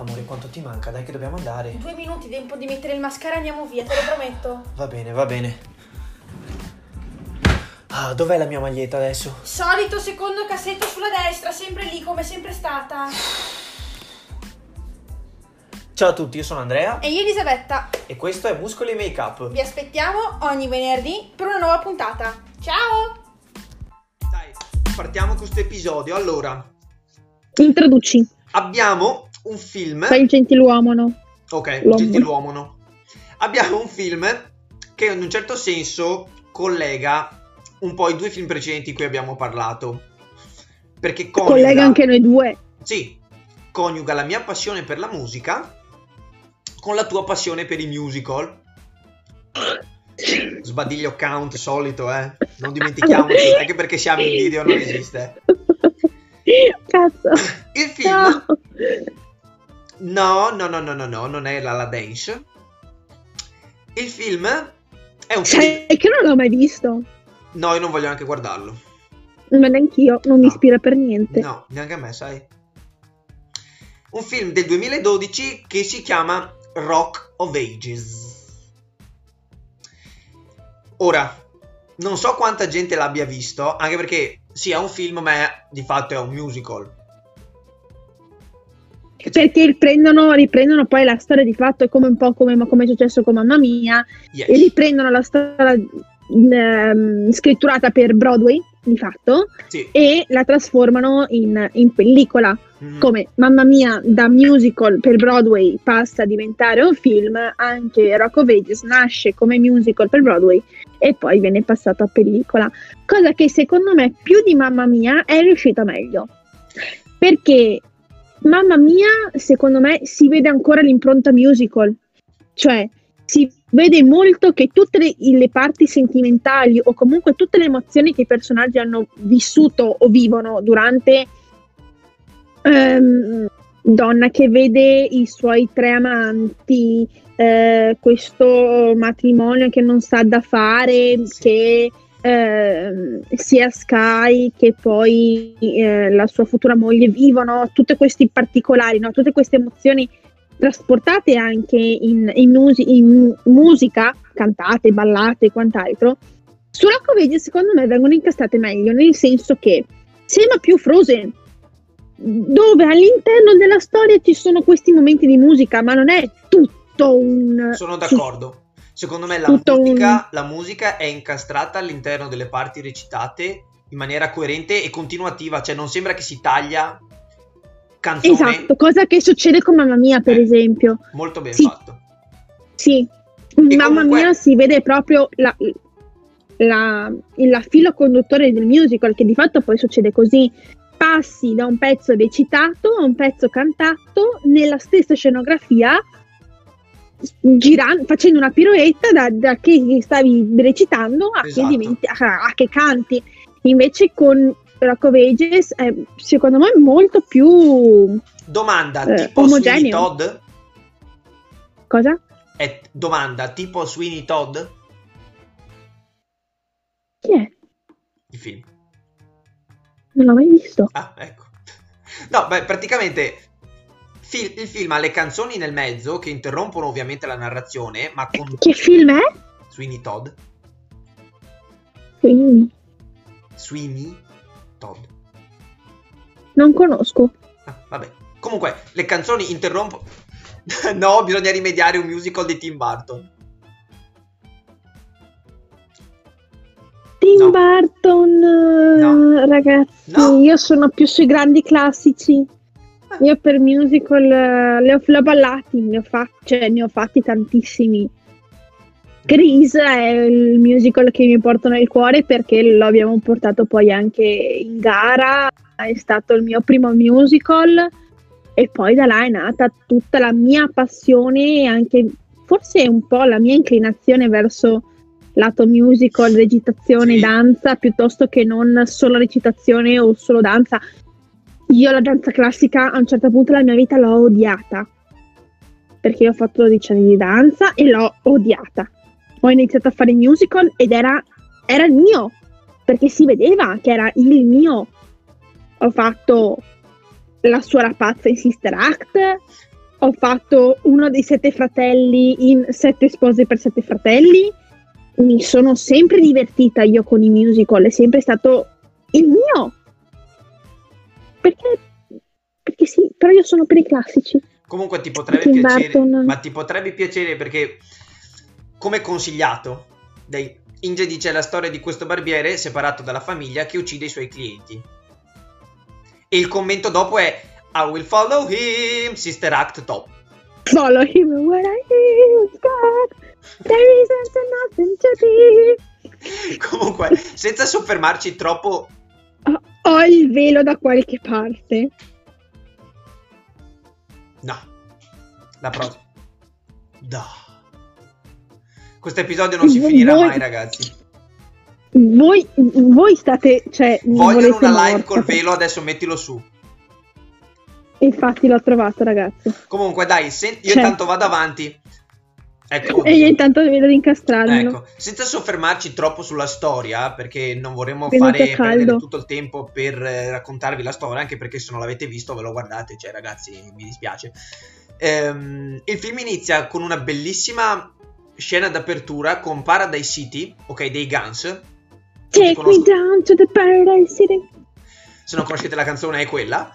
Amore, quanto ti manca? Dai che dobbiamo andare. Due minuti, tempo di mettere il mascara, andiamo via, te lo prometto. Va bene, va bene. Ah, dov'è la mia maglietta adesso? Solito secondo cassetto sulla destra, sempre lì come sempre stata. Ciao a tutti, io sono Andrea E io Elisabetta, e questo è Muscoli Make Up. vi aspettiamo ogni venerdì per una nuova puntata. Ciao! Dai, partiamo con questo episodio. Allora, Introduci, abbiamo un film. fai il gentiluomo, no? Ok, L'uomo. gentiluomo no. Abbiamo un film che in un certo senso collega un po' i due film precedenti di cui abbiamo parlato. Perché coniuga, Collega anche noi due. Sì, coniuga la mia passione per la musica con la tua passione per i musical. Sbadiglio count solito, eh. Non dimentichiamoci, anche perché siamo in video non esiste. Cazzo. Il film No. No, no, no, no, no, no, non è la La Dance. Il film è un Sai film. che non l'ho mai visto. No, io non voglio neanche guardarlo. Ma neanch'io, non mi No. ispira per niente. No, neanche a me, sai. Un film del 2012 che si chiama Rock of Ages. Ora, non so quanta gente l'abbia visto, anche perché sì, è un film, ma è- di fatto è un musical. Perché riprendono, riprendono poi la storia di fatto, è come un po' come, come è successo con Mamma Mia, Yes. e riprendono la storia ehm, scritturata per Broadway, di fatto, Sì. e la trasformano in, in pellicola. Mhm. come Mamma Mia da musical per Broadway passa a diventare un film, anche Rock of Ages nasce come musical per Broadway e poi viene passato a pellicola. Cosa che secondo me più di Mamma Mia è riuscita meglio. Perché Mamma Mia, secondo me, si vede ancora l'impronta musical. Cioè, si vede molto che tutte le, le parti sentimentali o comunque tutte le emozioni che i personaggi hanno vissuto o vivono durante ehm, donna che vede i suoi tre amanti, eh, questo matrimonio che non sa da fare, che ehm, sia Sky che poi eh, la sua futura moglie vivono, tutti questi particolari, no? tutte queste emozioni trasportate anche in, in musi- in musica, cantate, ballate e quant'altro. Su Rock of Ages, secondo me vengono incastrate meglio, nel senso che sembra più Frozen, dove all'interno della storia ci sono questi momenti di musica, ma non è tutto un... Sono d'accordo. Secondo me la tutto un- musica, la musica è incastrata all'interno delle parti recitate in maniera coerente e continuativa, cioè non sembra che si taglia canzone Esatto, cosa che succede con Mamma Mia, per Eh. esempio. molto ben Sì. fatto. Sì, Mamma comunque- Mia si vede proprio la, la, il filo conduttore del musical, che di fatto poi succede così. Passi da un pezzo recitato a un pezzo cantato nella stessa scenografia, giran- facendo una piroetta da, da che stavi recitando a, Esatto. che diventi- a- a che canti. Invece con Rock of Ages è secondo me molto più... Domanda Eh, tipo Sweeney omogeneo. Todd? Cosa? È domanda tipo Sweeney Todd? Chi è? Il film. Non l'ho mai visto. Ah, ecco. No, beh, praticamente fil- il film ha le canzoni nel mezzo che interrompono ovviamente la narrazione, ma con Che film è? Sweeney Todd. Quindi Sweeney Todd. non conosco. Ah, vabbè. Comunque, le canzoni interrompono. no, bisogna rimediare un musical di Tim Burton. Tim No. Burton, No. ragazzi, No. io sono più sui grandi classici. Io per musical li ho, ho ballati, ne ho, fatti, cioè, ne ho fatti tantissimi. Grease è il musical che mi porto nel cuore perché lo abbiamo portato poi anche in gara, è stato il mio primo musical e poi da là è nata tutta la mia passione e anche forse un po' la mia inclinazione verso lato musical, recitazione, danza, piuttosto che non solo recitazione o solo danza. Io la danza classica a un certo punto della mia vita l'ho odiata, perché io ho fatto 12 anni di danza e l'ho odiata. Ho iniziato a fare musical ed era, era il mio, perché si vedeva che era il mio. Ho fatto la suora pazza in Sister Act, ho fatto uno dei sette fratelli in Sette spose per sette fratelli. Mi sono sempre divertita io con i musical, è sempre stato il mio. Perché? Perché sì, però io sono per i classici. Comunque ti potrebbe Tim piacere, Burton. ma ti potrebbe piacere perché, come consigliato, dai, Inge dice la storia di questo barbiere separato dalla famiglia che uccide i suoi clienti. E il commento dopo è I will follow him, Sister Act top. Follow him where I is God. There isn't nothing to be. Comunque, senza soffermarci troppo, Ho- il velo da qualche parte. no, la prossima. No. Questo episodio non si Voi- finirà voi- mai, ragazzi. Voi, voi state, cioè, Vogliono una live morta. col velo, adesso mettilo su. Infatti l'ho trovato, ragazzi. Comunque, dai, se- io Cioè- intanto vado avanti. Ecco, E io intanto vedo di incastrarmelo. ecco, senza soffermarci troppo sulla storia, perché non vorremmo Venuto fare tutto il tempo per eh, raccontarvi la storia, anche perché se non l'avete visto ve lo guardate, cioè ragazzi, mi dispiace. Ehm, il film inizia con una bellissima scena d'apertura con Paradise City, ok, dei Guns. Take me conosco- down to the paradise city. se non conoscete la canzone è quella.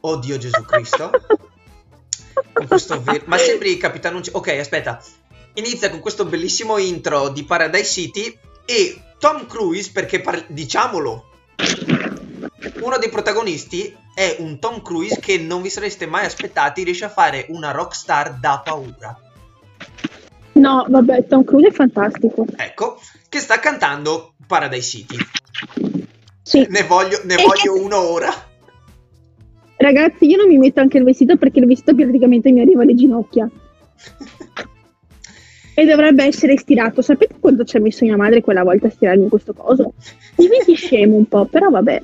Oddio Gesù Cristo. Con questo ve- Ma sembri Capitano... Ok, aspetta. Inizia con questo bellissimo intro di Paradise City e Tom Cruise, perché par- diciamolo, uno dei protagonisti è un Tom Cruise che non vi sareste mai aspettati riesce a fare una rockstar da paura. No, vabbè, Tom Cruise è fantastico. Ecco, che sta cantando Paradise City. Sì. Ne voglio, ne voglio che- uno ora. Ragazzi, io non mi metto anche il vestito perché il vestito praticamente mi arriva alle ginocchia. E dovrebbe essere stirato. Sapete quanto ci ha messo mia madre quella volta a stirarmi questo coso? Diventi scemo un po', però vabbè.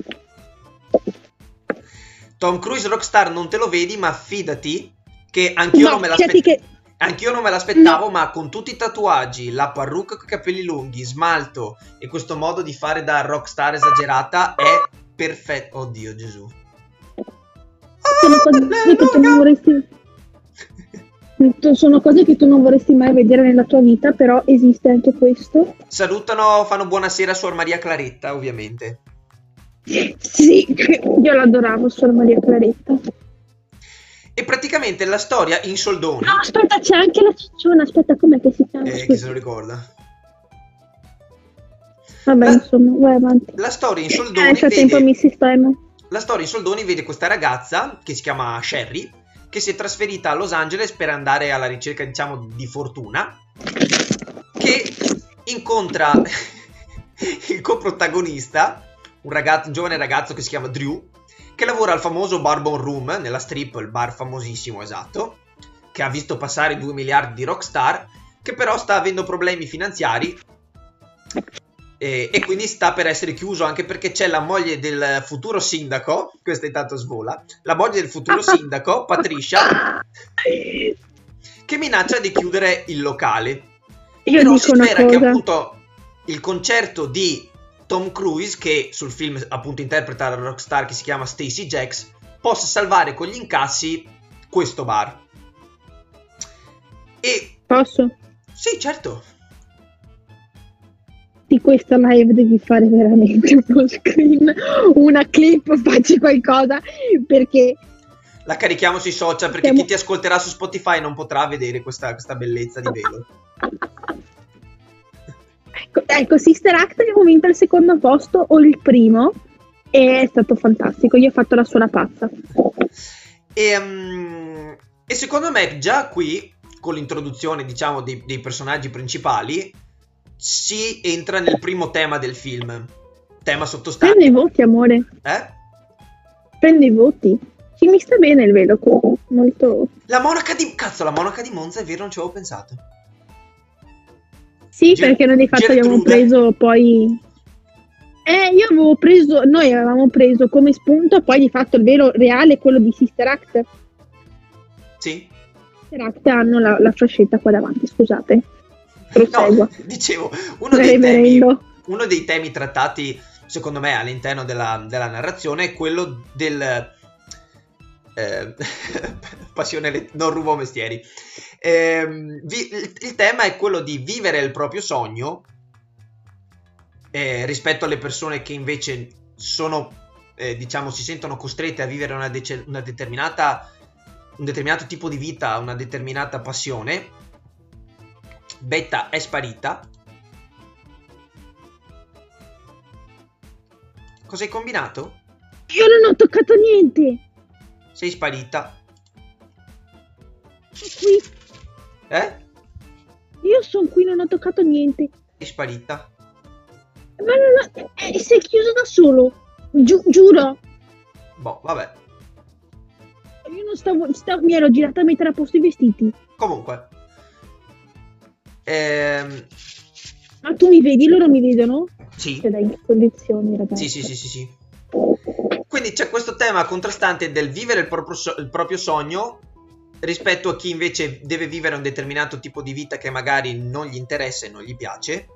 Tom Cruise Rockstar non te lo vedi, ma fidati che anch'io No, non me l'aspettavo. che- Anch'io non me l'aspettavo, ma con tutti i tatuaggi, la parrucca con i capelli lunghi, smalto e questo modo di fare da rockstar esagerata è perfetto. Oddio Gesù. Sono cose che tu non vorresti. Sono cose che tu non vorresti mai vedere nella tua vita, però esiste anche questo. Salutano, fanno buonasera a Suor Maria Claretta, ovviamente. Sì, io l'adoravo, Suor Maria Claretta. E praticamente la storia in soldoni. No, aspetta, c'è anche la cicciona. Aspetta, com'è che si chiama? Eh, chi se lo ricorda? Vabbè, La- insomma, vai avanti. La storia in Eh, soldoni nel frattempo vede... mi sistemo. La storia in soldoni vede questa ragazza che si chiama Sherry, che si è trasferita a Los Angeles per andare alla ricerca, diciamo, di fortuna, che incontra il coprotagonista, un, ragazzo, un giovane ragazzo che si chiama Drew, che lavora al famoso Bourbon Room, nella strip, il bar famosissimo, esatto, che ha visto passare 2 miliardi di rockstar, che però sta avendo problemi finanziari e, e quindi sta per essere chiuso anche perché c'è la moglie del futuro sindaco, questa intanto svola, la moglie del futuro sindaco, Patricia, che minaccia di chiudere il locale. Io Però dico si spera che appunto il concerto di Tom Cruise, che sul film appunto interpreta la rockstar che si chiama Stacy Jacks, possa salvare con gli incassi questo bar. E Posso? sì, certo, Di questa live devi fare veramente uno screen, una clip, facci qualcosa, perché la carichiamo sui social perché Siamo- chi ti ascolterà su Spotify non potrà vedere questa, questa bellezza di velo. Ecco, ecco, Sister Act abbiamo vinto il secondo posto o il primo e è stato fantastico. Io ho fatto la sola pazza. E, mm, e secondo me già qui, con l'introduzione, diciamo, dei, dei personaggi principali, si entra nel primo tema del film. Tema sottostante. Prendo i voti, amore. Eh? Prendo i voti. Sì, mi sta bene il velo qui. Molto. La monaca di... Cazzo, la monaca di Monza, è vero, non ci avevo pensato. Sì, Ger- perché noi di fatto abbiamo Gertrude. preso poi. Eh, io avevo preso, noi avevamo preso come spunto poi di fatto il velo reale quello di Sister Act. Sì? Sister Act hanno la, la fascetta qua davanti, scusate. No, dicevo, uno dei, temi, uno dei temi trattati, secondo me, all'interno della, della narrazione è quello del... eh, passione le- non rubo mestieri. Ehm, vi- il, il tema è quello di vivere il proprio sogno eh, rispetto alle persone che invece sono, eh, diciamo, si sentono costrette a vivere una, dece- una determinata, un determinato tipo di vita, una determinata passione. Betta è sparita. Cosa hai combinato? Io non ho toccato niente. Sei sparita. Sono qui. Eh? Io sono qui, non ho toccato niente. Sei sparita. Ma non ho... eh, si è chiuso da solo. Giu- giuro. Boh, vabbè. Io non stavo, stavo... Mi ero girata a mettere a posto i vestiti. Comunque. Ehm, Ma tu mi vedi? Loro mi vedono? sì. Cioè, dai, condizioni, ragazzi? Sì, sì, sì, sì, sì. Quindi c'è questo tema contrastante del vivere il proprio, so- il proprio sogno rispetto a chi invece deve vivere un determinato tipo di vita che magari non gli interessa e non gli piace.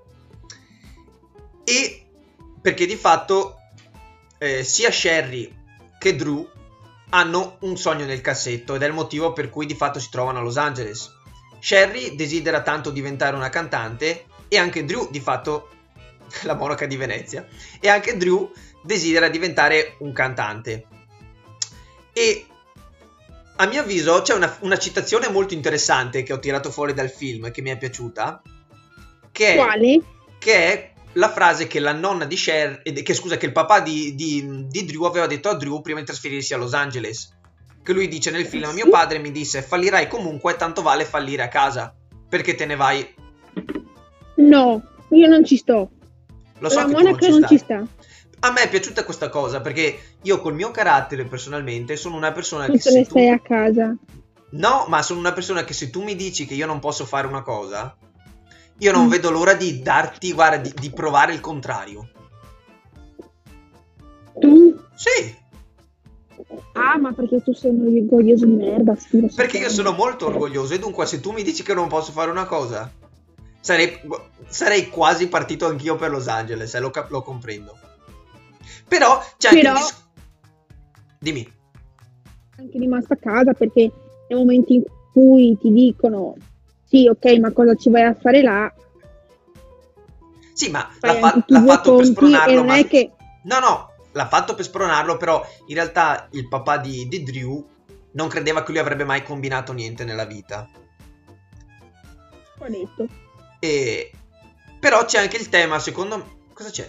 E perché di fatto eh, sia Sherry che Drew hanno un sogno nel cassetto ed è il motivo per cui di fatto si trovano a Los Angeles. Sherry desidera tanto diventare una cantante e anche Drew di fatto la monaca di Venezia e anche Drew desidera diventare un cantante. E a mio avviso c'è una, una citazione molto interessante che ho tirato fuori dal film che mi è piaciuta, che è, che è la frase che la nonna di Cher, eh, che scusa, che il papà di, di- di Drew aveva detto a Drew prima di trasferirsi a Los Angeles. Che lui dice nel film: Sì. Mio padre mi disse: Fallirai comunque, tanto vale fallire a casa. Perché te ne vai. No, io non ci sto. Lo so La che tu monaca non non ci sta. A me è piaciuta questa cosa perché io col mio carattere personalmente sono una persona Tu che se ne tu... stai a casa. No, ma sono una persona che se tu mi dici che io non posso fare una cosa, io non Mm. vedo l'ora di darti, guarda, di, di provare il contrario. Tu? Sì, Ah, ma perché tu sei un orgoglioso di merda, so. perché io sono molto orgoglioso e dunque se tu mi dici che non posso fare una cosa, sarei, sarei quasi partito anch'io per Los Angeles, eh, lo, cap- lo comprendo. Però anche Però- dis- Dimmi. anche rimasto a casa perché nel momento in cui ti dicono sì, ok, ma cosa ci vai a fare là? Sì, ma l'ha, fa- l'ha fatto per spronarlo, ma... che No, no, l'ha fatto per spronarlo, però in realtà il papà di, di Drew non credeva che lui avrebbe mai combinato niente nella vita. ho detto. E... Però c'è anche il tema, secondo me... Cosa c'è?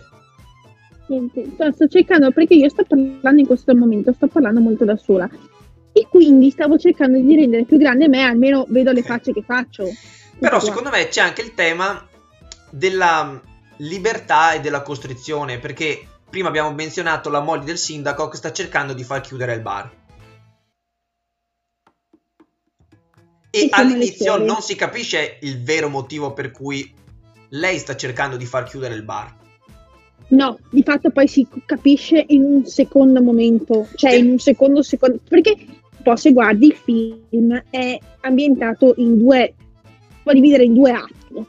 Niente, sto, cercando perché io sto parlando in questo momento, sto parlando molto da sola. E quindi stavo cercando di rendere più grande me, almeno vedo le facce che faccio. Però qua. secondo me c'è anche il tema della libertà e della costrizione, perché prima abbiamo menzionato la moglie del sindaco che sta cercando di far chiudere il bar. E all'inizio non si capisce il vero motivo per cui lei sta cercando di far chiudere il bar. No, di fatto poi si capisce in un secondo momento, cioè Sì. in un secondo secondo, perché poi se guardi il film è ambientato in due, può dividere in due atti.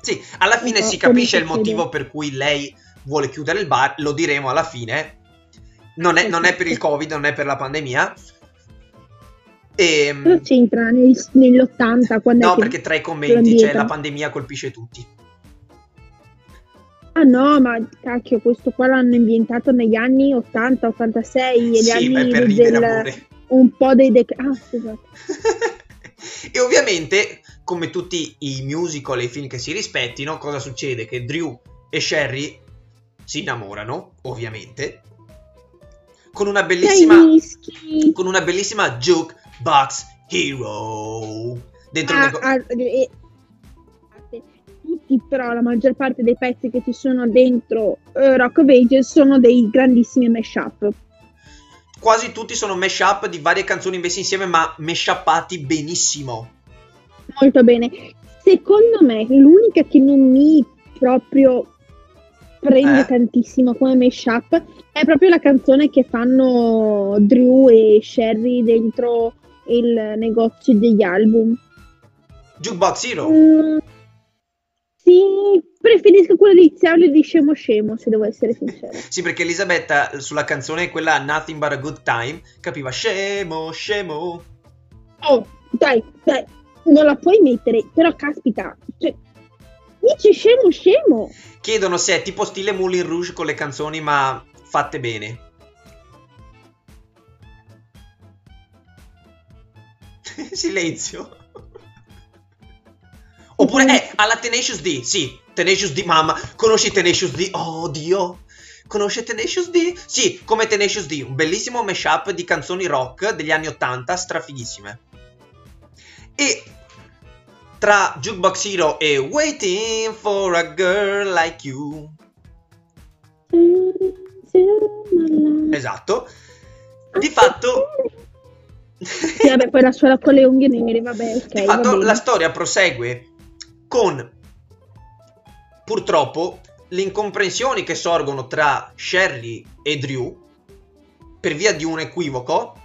Sì, alla fine Ecco, si come capisce il motivo per cui lei vuole chiudere il bar, lo diremo alla fine. Non è, non è per il Covid, non è per la pandemia. E, Cosa c'entra nel- nell'80 quando no, perché tra i commenti c'è la pandemia colpisce tutti. Ah no, ma cacchio, questo qua l'hanno ambientato negli anni 80-86 e gli Sì, anni ma è per ridere, del, un po' dei dec- Ah, scusate. e ovviamente, come tutti i musical e i film che si rispettino, cosa succede? Che Drew e Sherry si innamorano, ovviamente, con una bellissima, con una bellissima jukebox hero dentro Ah, nego- ah, e- tutti però la maggior parte dei pezzi che ci sono dentro eh, Rock of Ages sono dei grandissimi mashup. Quasi tutti sono mashup di varie canzoni messe insieme, ma mashupati benissimo. molto bene. Secondo me l'unica che non mi proprio prende Eh? tantissimo come mashup è proprio la canzone che fanno Drew e Sherry dentro il negozio degli album Jukebox Hero. Mm, sì Preferisco quello di Charlie di Scemo Scemo, se devo essere sincera. Sì, perché Elisabetta sulla canzone quella Nothing But a Good Time capiva scemo, scemo. Oh, dai, dai, non la puoi mettere, però caspita, cioè, dice scemo scemo. Chiedono se è tipo stile Moulin Rouge con le canzoni ma fatte bene. Silenzio. Oppure è alla Tenacious D, sì, Tenacious D, mamma, conosci Tenacious D? Oh Dio, conosce Tenacious D? Sì, come Tenacious D, un bellissimo mashup di canzoni rock degli anni 80, strafighissime. E tra Jukebox Hero e Waiting for a Girl Like You, esatto, di fatto... Sì, vabbè, poi la suola con le unghie nere, vabbè, ok. Di fatto la storia prosegue con purtroppo le incomprensioni che sorgono tra Sherry e Drew per via di un equivoco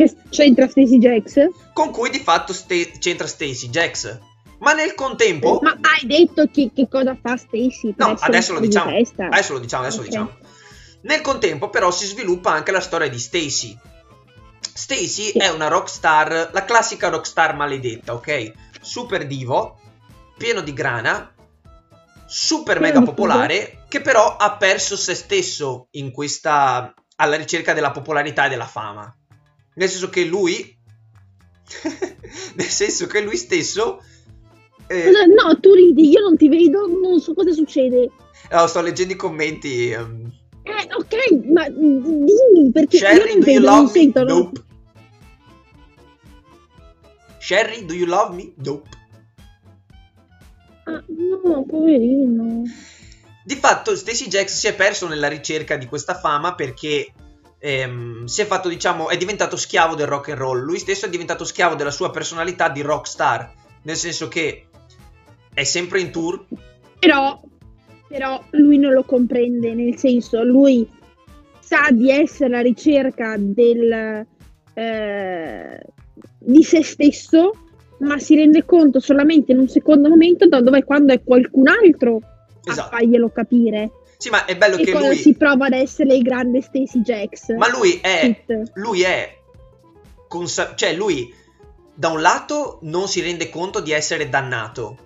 Che c'entra Stacy Jax? con cui di fatto ste- c'entra Stacy Jax. Ma nel contempo Ma hai detto che, che cosa fa Stacy? No, essere adesso lo diciamo. Adesso lo diciamo, adesso Ok. lo diciamo. Nel contempo, però, si sviluppa anche la storia di Stacy. Stacy Sì. è una rockstar, la classica rockstar maledetta, ok? Super divo, pieno di grana, super Pieno mega popolare, che però ha perso se stesso in questa. alla ricerca della popolarità e della fama. Nel senso che lui. nel senso che lui stesso. eh, No, tu ridi, io non ti vedo, non so cosa succede. oh, sto leggendo i commenti. ehm, Eh, ok, ma mm, dimmi perché io Sherry, non do you vedo, non love me? sento. no? Nope. Sherry, do you love me? Nope. Ah, no, poverino. Di fatto, Stacy Jax si è perso nella ricerca di questa fama perché ehm, si è fatto, diciamo, è diventato schiavo del rock and roll. Lui stesso è diventato schiavo della sua personalità di rockstar. Nel senso che è sempre in tour. Però, però lui non lo comprende, nel senso, lui sa di essere alla ricerca del, eh, di se stesso, ma si rende conto solamente in un secondo momento da dove quando è qualcun altro Esatto. a farglielo capire. Sì, ma è bello E che lui. si prova ad essere il grande Stacy Jax. Ma lui è. Shit. Lui è. consa- cioè, lui da un lato non si rende conto di essere dannato.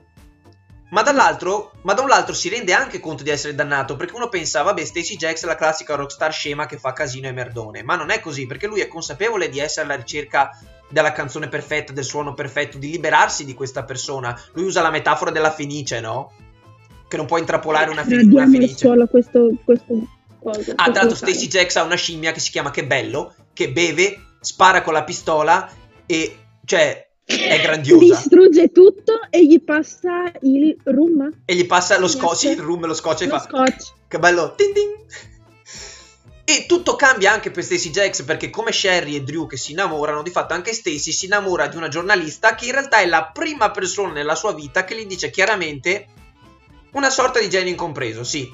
Ma dall'altro, ma da un lato si rende anche conto di essere dannato perché uno pensa, vabbè, Stacy Jax è la classica rockstar scema che fa casino e merdone. Ma non è così perché lui è consapevole di essere alla ricerca della canzone perfetta, del suono perfetto, di liberarsi di questa persona. Lui usa la metafora della fenice, no? Che non può intrappolare una, fe- una fenice. suolo questo, questo cosa, Ah, tra l'altro. Stacy Jax ha una scimmia che si chiama Che Bello, che beve, spara con la pistola e, cioè, è grandiosa. Distrugge tutto e gli passa il rum. E gli passa lo scotch, il rum e lo scotch e Lo fa... scotch. Che bello! Tin tin. E tutto cambia anche per Stacy Jax perché come Sherry e Drew che si innamorano, di fatto anche Stacy si innamora di una giornalista che in realtà è la prima persona nella sua vita che gli dice chiaramente una sorta di genio incompreso, sì,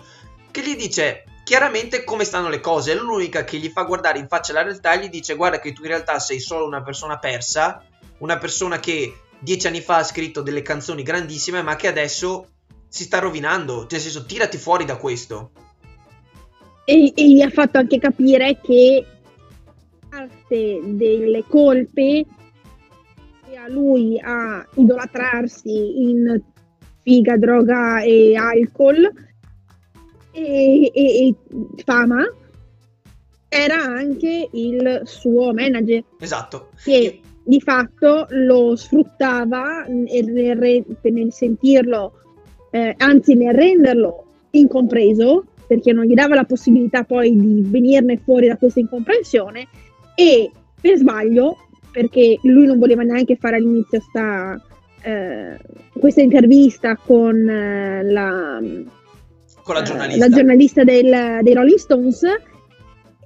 che gli dice chiaramente come stanno le cose, è l'unica che gli fa guardare in faccia la realtà e gli dice guarda che tu in realtà sei solo una persona persa, una persona che dieci anni fa ha scritto delle canzoni grandissime ma che adesso si sta rovinando, cioè nel senso tirati fuori da questo. E, e gli ha fatto anche capire che parte delle colpe a lui a idolatrarsi in figa, droga e alcol e, e- e fama era anche il suo manager Esatto. che di fatto lo sfruttava nel, nel- nel sentirlo, eh, anzi nel renderlo incompreso, perché non gli dava la possibilità poi di venirne fuori da questa incomprensione e per sbaglio, perché lui non voleva neanche fare all'inizio sta, eh, questa intervista con eh, la, Con la eh, giornalista. la giornalista del- dei Rolling Stones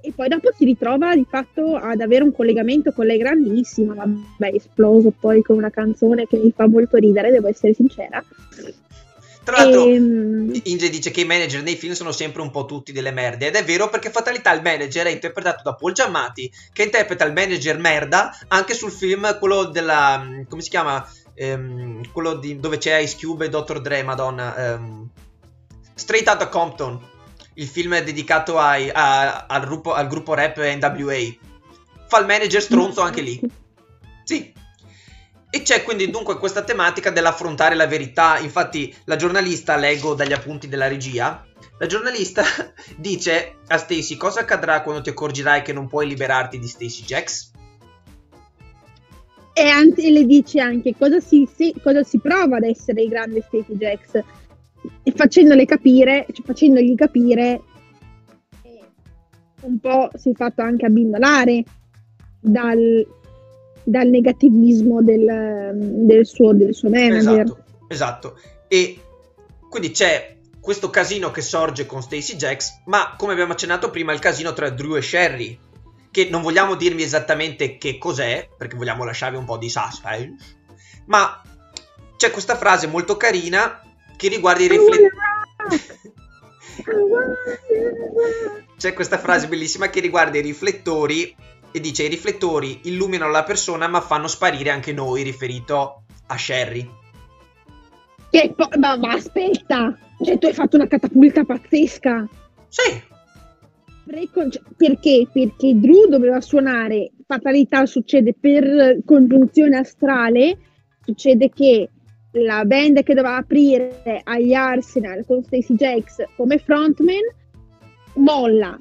e poi dopo si ritrova di fatto ad avere un collegamento con lei grandissima, vabbè, esploso poi con una canzone che mi fa molto ridere, devo essere sincera. Tra l'altro, Ehm, Inge dice che i manager nei film sono sempre un po' tutti delle merde. Ed è vero perché Fatalità il manager è interpretato da Paul Giammati, che interpreta il manager merda anche sul film, quello della. come si chiama? Ehm, quello di- dove c'è Ice Cube e Dr. Dre, madonna. ehm, Straight Outta Compton, il film dedicato ai- a- al, gruppo, al gruppo rap NWA. Fa il manager stronzo anche lì. Sì. E c'è quindi dunque questa tematica dell'affrontare la verità. Infatti la giornalista, leggo dagli appunti della regia, la giornalista dice a Stacy cosa accadrà quando ti accorgerai che non puoi liberarti di Stacy Jacks? E anche, le dice anche cosa si, si- cosa si prova ad essere il grande Stacy Jacks, e facendole capire, cioè facendogli capire un po' si è fatto anche abbindolare dal, dal negativismo del, del suo, del suo manager. Esatto, esatto. E quindi c'è questo casino che sorge con Stacy Jacks, ma come abbiamo accennato prima, il casino tra Drew e Sherry, che non vogliamo dirvi esattamente che cos'è, perché vogliamo lasciarvi un po' di suspense, ma c'è questa frase molto carina che riguarda i riflettori. C'è questa frase bellissima che riguarda i riflettori e dice i riflettori illuminano la persona ma fanno sparire anche noi, riferito a Sherry. Che po- ma, ma aspetta, cioè tu hai fatto una catapulta pazzesca. Sì, Precon- cioè, perché? Perché Drew doveva suonare, fatalità succede per congiunzione astrale, succede che la band che doveva aprire agli Arsenal con Stacey Jacks come frontman molla.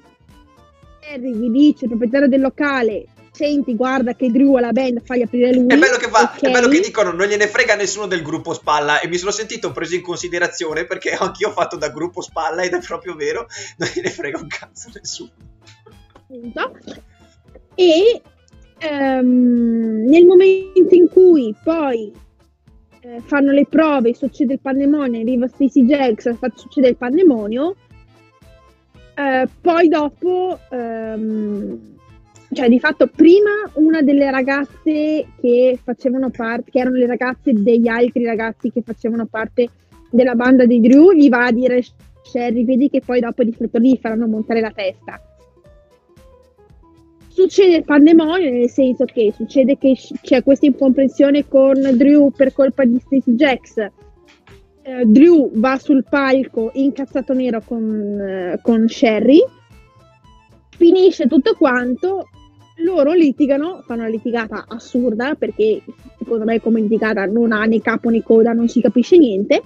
Harry gli dice, il proprietario del locale, senti guarda che Drew ha la band, fagli aprire lui. È bello che fa, è Ok. bello che dicono non gliene frega nessuno del gruppo spalla e mi sono sentito preso in considerazione perché anch'io ho fatto da gruppo spalla ed è proprio vero, non gliene frega un cazzo nessuno. E ehm, nel momento in cui poi eh, fanno le prove, succede il pandemonio, arriva Stacy Jacks, succede il pandemonio, eh, poi dopo, ehm, cioè di fatto prima una delle ragazze che facevano parte, che erano le ragazze degli altri ragazzi che facevano parte della banda di Drew, gli va a dire Sherry, vedi che poi dopo i riflettori gli faranno montare la testa. Succede il pandemonio nel senso che succede che c'è questa incomprensione con Drew per colpa di Stacey Jacks Eh, Drew va sul palco incazzato nero con, eh, con Sherry. Finisce tutto quanto loro litigano fanno una litigata assurda perché secondo me come litigata non ha né capo né coda non si capisce niente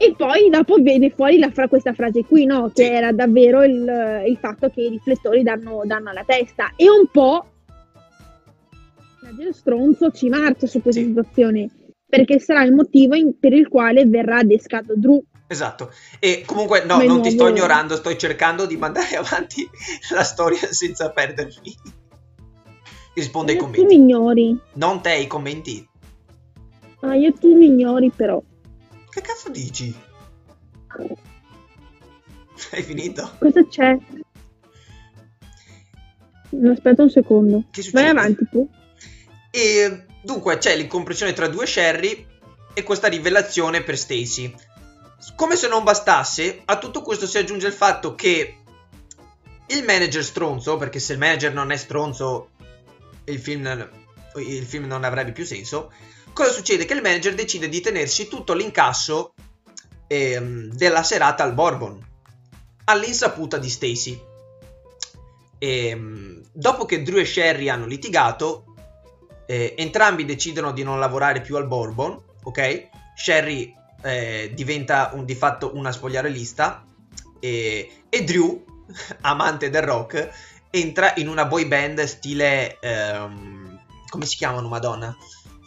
e poi dopo viene fuori la, fra questa frase qui, no? Che era davvero il, il fatto che i riflettori danno, danno alla testa. E un po' lo stronzo ci marcia su questa situazione. Perché sarà il motivo in- per il quale verrà adescato Drew. Esatto. E comunque no, Come non ti sto nuovo- ignorando, sto cercando di mandare avanti la storia senza perdermi. Risponde ai Io tu mi commenti. ignori. Non te i commenti. Ah, io tu mi ignori però. Che cazzo dici? Hai finito? Cosa c'è? Aspetta un secondo. Vai avanti tu. E dunque c'è l'incomprensione tra due Sherry e questa rivelazione per Stacy. Come se non bastasse, a tutto questo si aggiunge il fatto che il manager stronzo, perché se il manager non è stronzo, il film, il film non avrebbe più senso. Cosa succede? Che il manager decide di tenersi tutto l'incasso ehm, della serata al Bourbon, all'insaputa di Stacy. Ehm, dopo che Drew e Sherry hanno litigato, eh, entrambi decidono di non lavorare più al Bourbon, ok? Sherry eh, diventa un- di fatto una spogliarellista e, e Drew, amante del rock, entra in una boy band stile... ehm, come si chiamano, madonna?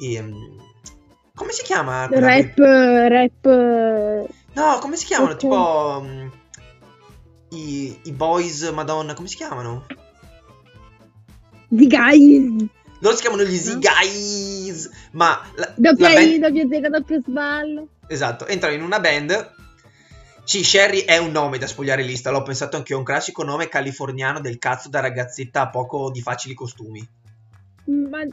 Ehm, come si chiama? Rap, rap. No, come si chiamano? Ok. Tipo... mm, i, I boys, madonna, come si chiamano? Di guys. Loro si chiamano gli No? Z Guys, ma la, Doppia la I, band- doppia Z, doppio sballo. Esatto, entrano in una band. Sì, Sherry è un nome da spogliare lista, l'ho pensato anche io, un classico nome californiano del cazzo da ragazzetta poco di facili costumi. Ma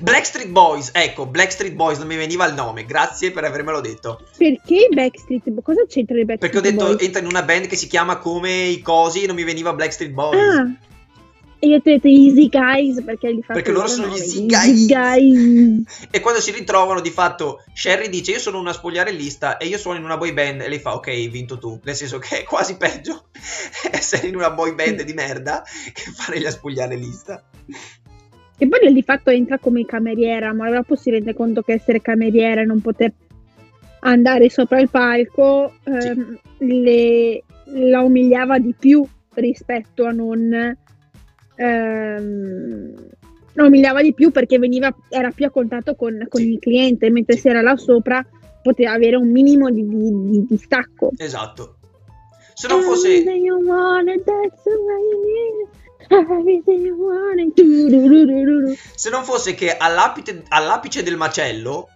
Blackstreet Boys, ecco, Blackstreet Boys non mi veniva il nome, grazie per avermelo detto. perché Backstreet? Cosa c'entra i Backstreet Perché ho detto Boys? entra in una band che si chiama come i cosi e non mi veniva Blackstreet Boys. Ah, io ti ho detto Easy Guys perché li fa Perché loro sono gli Easy Easy Guys. E quando si ritrovano, di fatto, Sherry dice: Io sono una spogliarellista e io sono in una boy band. E lei fa: Ok, hai vinto tu. Nel senso che è quasi peggio essere in una boy band di merda che fare la spogliarellista. E poi lei di fatto entra come cameriera, ma dopo si rende conto che essere cameriera e non poter andare sopra il palco Sì. ehm, le- la umiliava di più rispetto a non ehm, umiliava di più perché veniva, era più a contatto con, con Sì. il cliente, mentre se era là sopra poteva avere un minimo di, di, di- di stacco. Esatto. Se non fosse. Se non fosse che all'apice, all'apice del macello,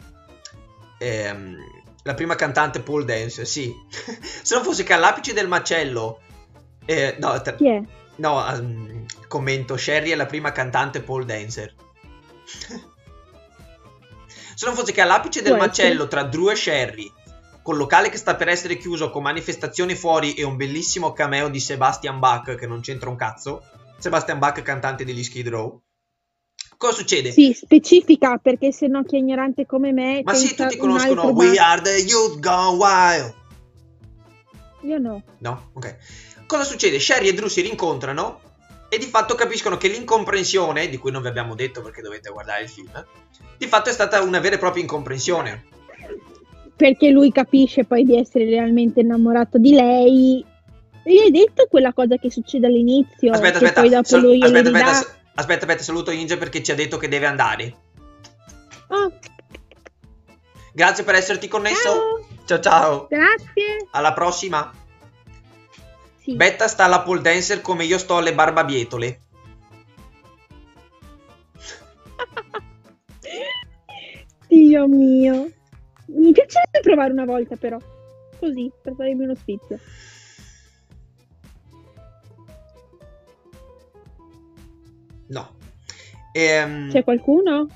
ehm, la prima cantante Paul Dance, sì. Se non fosse che all'apice del macello, eh, no, tra- Chi è? no, ehm, commento, Sherry è la prima cantante Paul Dancer. Se non fosse che all'apice del macello tra Drew e Sherry, col locale che sta per essere chiuso con manifestazioni fuori e un bellissimo cameo di Sebastian Bach che non c'entra un cazzo, Sebastian Bach cantante degli Skid Row, cosa succede? Sì, specifica perché se no chi è ignorante come me. Ma sì, tutti conoscono We bar- Are the Youth Gone Wild. Io no. No? Ok. Cosa succede? Sherry e Drew si rincontrano e di fatto capiscono che l'incomprensione, di cui non vi abbiamo detto perché dovete guardare il film, di fatto è stata una vera e propria incomprensione. Perché lui capisce poi di essere realmente innamorato di lei. Gli hai detto quella cosa che succede all'inizio. Aspetta, aspetta, Poi dopo sal- lui aspetta, aspetta, s- aspetta, aspetta, saluto Inge perché ci ha detto che deve andare. Ah, Grazie per esserti connesso. ciao. Ciao ciao. Grazie. Alla prossima. Sì. Betta sta alla pole dancer come io sto alle barbabietole. Dio mio. Mi piacerebbe provare una volta però. Così, per farmi uno sfizio. No. Ehm, C'è qualcuno?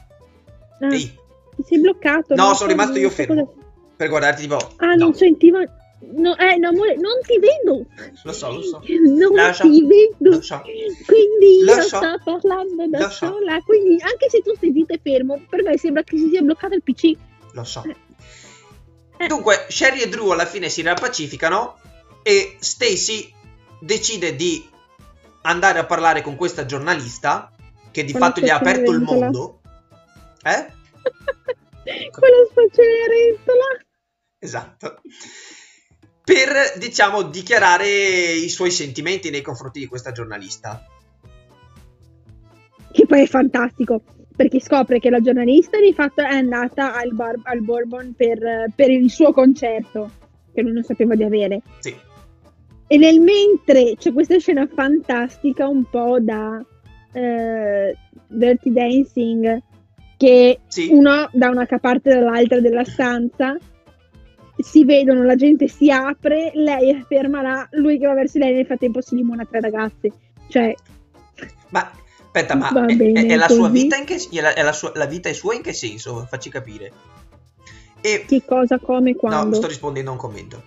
Ah, ehi, ti sei bloccato? No, sono so- rimasto io fermo. cosa- per guardarti tipo... Ah, no. non sentivo. No, eh, no, amore, non ti vedo. Lo so, lo so. Non Lascia- ti vedo. Lo so. Quindi Lo io so. sto parlando da so. sola. Quindi anche se tu stai zitto e fermo, per me sembra che si sia bloccato il PC. Lo so. Eh. Dunque, Sherry e Drew alla fine si riappacificano e Stacy decide di andare a parlare con questa giornalista che di Con la fatto gli ha aperto il mondo. Eh? Quello spacerentola. Esatto. Per, diciamo, dichiarare i suoi sentimenti nei confronti di questa giornalista. Che poi è fantastico. Perché scopre che la giornalista di fatto è andata al, bar- al Bourbon per, per il suo concerto, che lui non sapeva di avere. Sì. E nel mentre c'è questa scena fantastica, un po' da eh, Dirty Dancing, che Sì. uno da una parte dall'altra della stanza si vedono, la gente si apre, lei è ferma là, lui che va verso lei nel frattempo si limona tre ragazze. Cioè, Ma aspetta, ma è, bene, è- la sua vita in che è la, sua- la vita è sua in che senso? Facci capire. E che cosa, come, No, quando. sto rispondendo a un commento.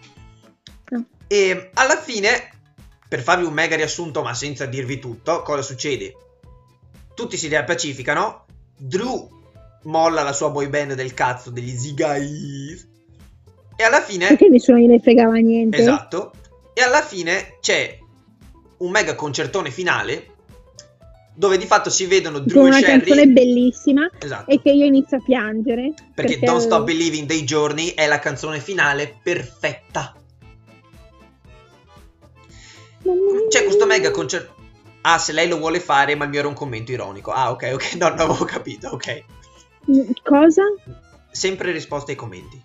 Ah. E alla fine, per farvi un mega riassunto, ma senza dirvi tutto, cosa succede? Tutti si riappacificano. Drew molla la sua boy band del cazzo degli Zigais. E alla fine, Perché nessuno gliene fregava niente. esatto. E alla fine c'è un mega concertone finale. Dove di fatto si vedono Drew Con e una Sherry. canzone bellissima Esatto. e che io inizio a piangere. Perché Don't Stop Believing dei giorni è la canzone finale perfetta. C'è questo mega concerto. Ah, se lei lo vuole fare, ma il mio era un commento ironico. Ah, ok, ok, no, non avevo capito, ok. Cosa? Sempre risposta ai commenti.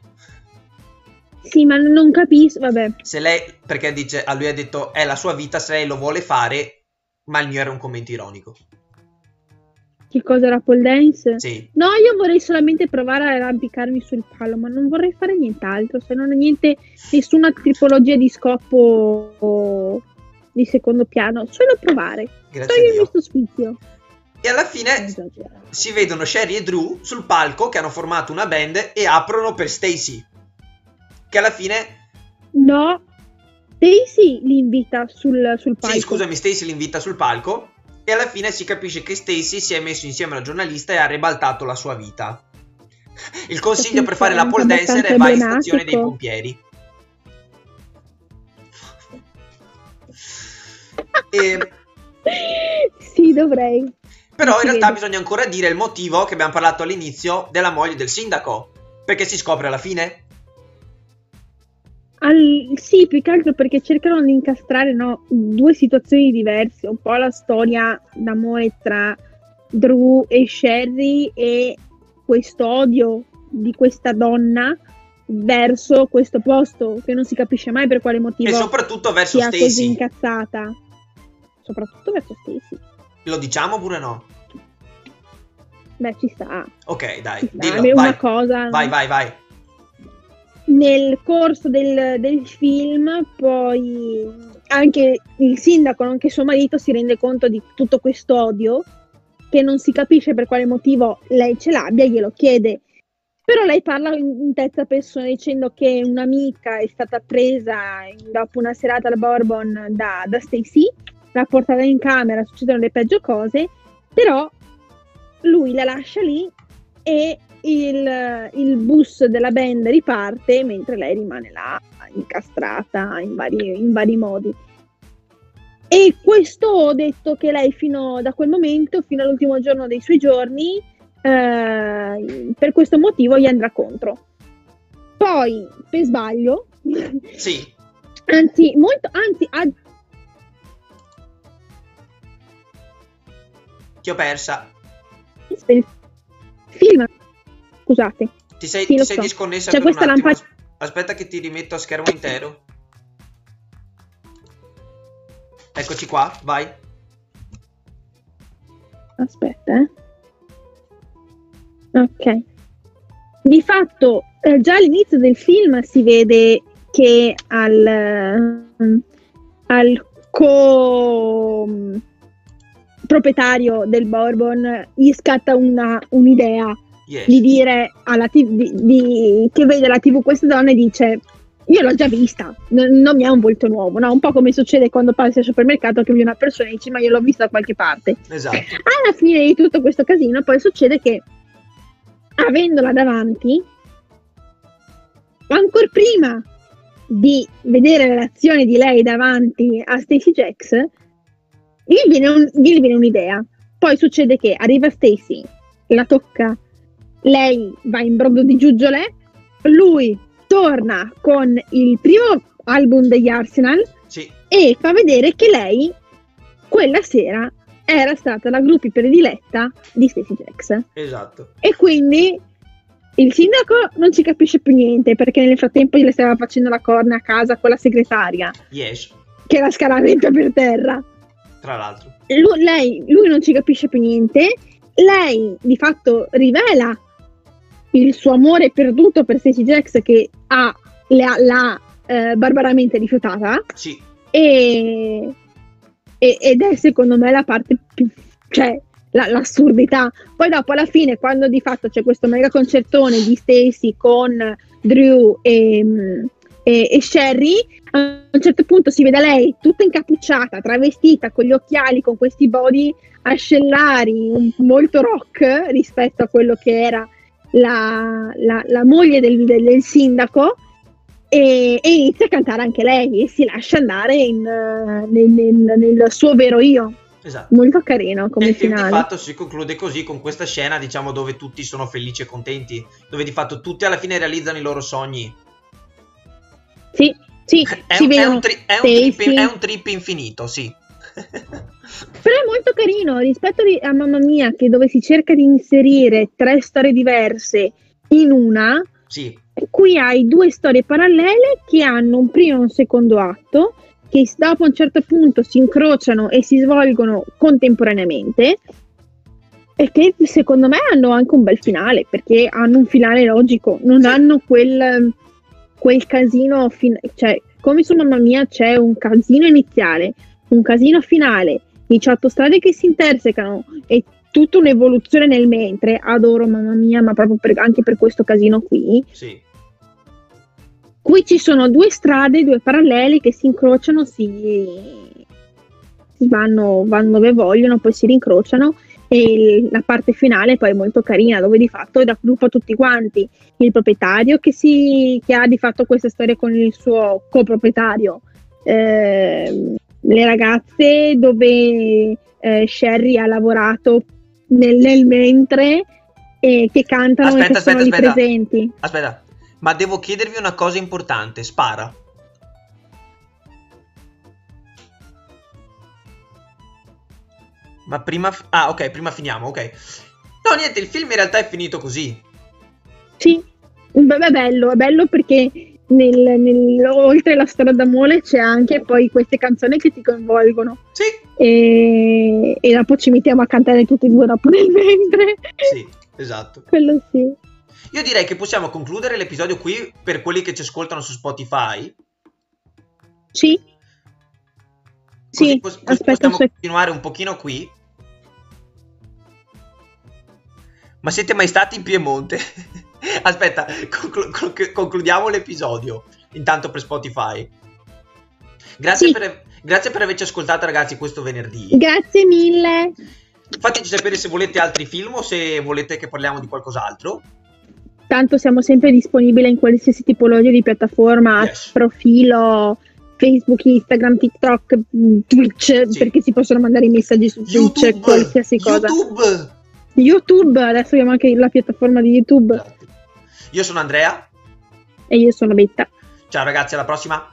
Sì, ma non capisco. Vabbè. Se lei, perché dice, a lui ha detto, è la sua vita, se lei lo vuole fare, ma il mio era un commento ironico. Che cosa era pole dance? Sì, No, io vorrei solamente provare a arrampicarmi sul palo, ma non vorrei fare nient'altro, se non ho niente, nessuna tipologia di scopo di secondo piano, solo provare. grazie Dio. questo sfizio. E alla fine si vedono Sherry e Drew sul palco che hanno formato una band e aprono per Stacy. Che alla fine No, Stacy li invita sul, sul palco. Sì, scusami, Stacy li invita sul palco e alla fine si capisce che Stacy si è messo insieme alla giornalista e ha ribaltato la sua vita. Il consiglio per fare la pole dancer è vai in stazione dei pompieri. E... Sì, dovrei. Però in realtà bisogna ancora dire il motivo che abbiamo parlato all'inizio della moglie del sindaco. Perché si scopre alla fine? Al- sì, più che altro perché cercano di incastrare no, due situazioni diverse, un po' la storia d'amore tra Drew e Sherry e questo odio di questa donna verso questo posto che non si capisce mai per quale motivo E soprattutto verso sia così Stacy. incazzata. Soprattutto verso Stacy. Lo diciamo oppure no? Beh, ci sta. Ok, dai, Ci sta. dillo, vai. una cosa. Vai, vai, vai. Nel corso del, del film poi anche il sindaco, nonché suo marito, si rende conto di tutto questo odio che non si capisce per quale motivo lei ce l'abbia, glielo chiede. Però lei parla in, terza persona dicendo che un'amica è stata presa dopo una serata al Bourbon da, da Stacy, l'ha portata in camera, succedono le peggio cose, però lui la lascia lì e il, il bus della band riparte mentre lei rimane là incastrata in vari, in vari modi. E questo ho detto che lei fino da quel momento, fino all'ultimo giorno dei suoi giorni, eh, per questo motivo gli andrà contro. Poi, per sbaglio, Sì, anzi, molto, anzi, ha- ti ho persa. il film, scusate, Ti sei, Sì, ti sei so. disconnessa un questa lampada- Aspetta che ti rimetto a schermo intero. Eccoci qua, vai. Aspetta, eh. Ok. Di fatto, eh, già all'inizio del film si vede che al, eh, al co mm, proprietario del Bourbon gli scatta una- un'idea Yes. di dire alla TV, di, di- che vede la TV questa donna e dice io l'ho già vista, n- non mi ha un volto nuovo, no? Un po' come succede quando passi al supermercato che vedi una persona e dici ma io l'ho vista da qualche parte. Esatto. Alla fine di tutto questo casino poi succede che avendola davanti, ancora prima di vedere le reazioni di lei davanti a Stacy Jax, gli viene, un- gli viene un'idea. Poi succede che arriva Stacy, la tocca, lei va in brodo di giuggiole, lui torna con il primo album degli Arsenal Sì, e fa vedere che lei quella sera era stata la groupie prediletta di Stacey Jax. esatto. E quindi il sindaco non ci capisce più niente perché nel frattempo le stava facendo la corna a casa con la segretaria Yes, che la scaraventa per terra. tra l'altro. Lui, lei, lui non ci capisce più niente. Lei di fatto rivela il suo amore perduto per Stacey Jax che ha, le ha- l'ha eh, barbaramente rifiutata. Sì, E, e- ed è secondo me la parte più cioè la- l'assurdità poi dopo alla fine quando di fatto c'è questo mega concertone di Stacy con Drew e, e- e Sherry a un certo punto si vede lei tutta incappucciata travestita con gli occhiali con questi body ascellari un- molto rock rispetto a quello che era la, la- la moglie del- del- sindaco e, e inizia a cantare anche lei e si lascia andare in, eh, nel, nel- nel suo vero io. esatto. Molto carino come e il film di finale. fatto si conclude così con questa scena, diciamo, dove tutti sono felici e contenti, dove di fatto tutti alla fine realizzano i loro sogni. Sì, sì, È un, è un tri- è un trip, è un trip infinito, sì. Però è molto carino rispetto ri- a Mamma Mia, che dove si cerca di inserire tre storie diverse in una. sì, Qui hai due storie parallele che hanno un primo e un secondo atto, che dopo un certo punto si incrociano e si svolgono contemporaneamente. E che secondo me hanno anche un bel finale, perché hanno un finale logico, non Sì. hanno quel, quel casino, fin- cioè come su Mamma Mia c'è un casino iniziale, un casino finale, 18 strade che si intersecano e tutta un'evoluzione nel mentre, adoro Mamma Mia, ma proprio per- anche per questo casino qui. sì. Qui ci sono due strade, due paralleli che si incrociano, si, vanno, vanno dove vogliono, poi si rincrociano e la parte finale poi è molto carina dove di fatto raggruppa tutti quanti il proprietario che, si, che ha di fatto questa storia con il suo coproprietario ehm, le ragazze dove eh, Sherry ha lavorato nel, nel mentre e che cantano e Aspetta, che sono aspetta, lì aspetta. presenti Aspetta, ma devo chiedervi una cosa importante. Spara. Ma prima... f- Ah, ok, prima finiamo, ok. No, niente, il film in realtà è finito così. Sì, beh, è bello, è bello perché nel- nel- oltre alla storia d'amore c'è anche poi queste canzoni che ti coinvolgono Sì, e, e dopo ci mettiamo a cantare tutti e due dopo nel mentre. sì, esatto. Quello sì. Io direi che possiamo concludere l'episodio qui per quelli che ci ascoltano su Spotify. Sì. Così Sì, pos- aspetta possiamo secondo. continuare un pochino qui. Ma siete mai stati in Piemonte? Aspetta, conclu- conclu- concludiamo l'episodio. Intanto per Spotify. Grazie, Sì. per, grazie per averci ascoltato, ragazzi, questo venerdì. Grazie mille. Fateci sapere se volete altri film o se volete che parliamo di qualcos'altro. Tanto siamo sempre disponibili in qualsiasi tipologia di piattaforma, Yes. profilo, Facebook, Instagram, TikTok, Twitch, Sì. perché si possono mandare i messaggi su Twitch, YouTube, qualsiasi cosa. YouTube. YouTube, adesso abbiamo anche la piattaforma di YouTube Esatto. Io sono Andrea. e io sono Betta. Ciao ragazzi, alla prossima.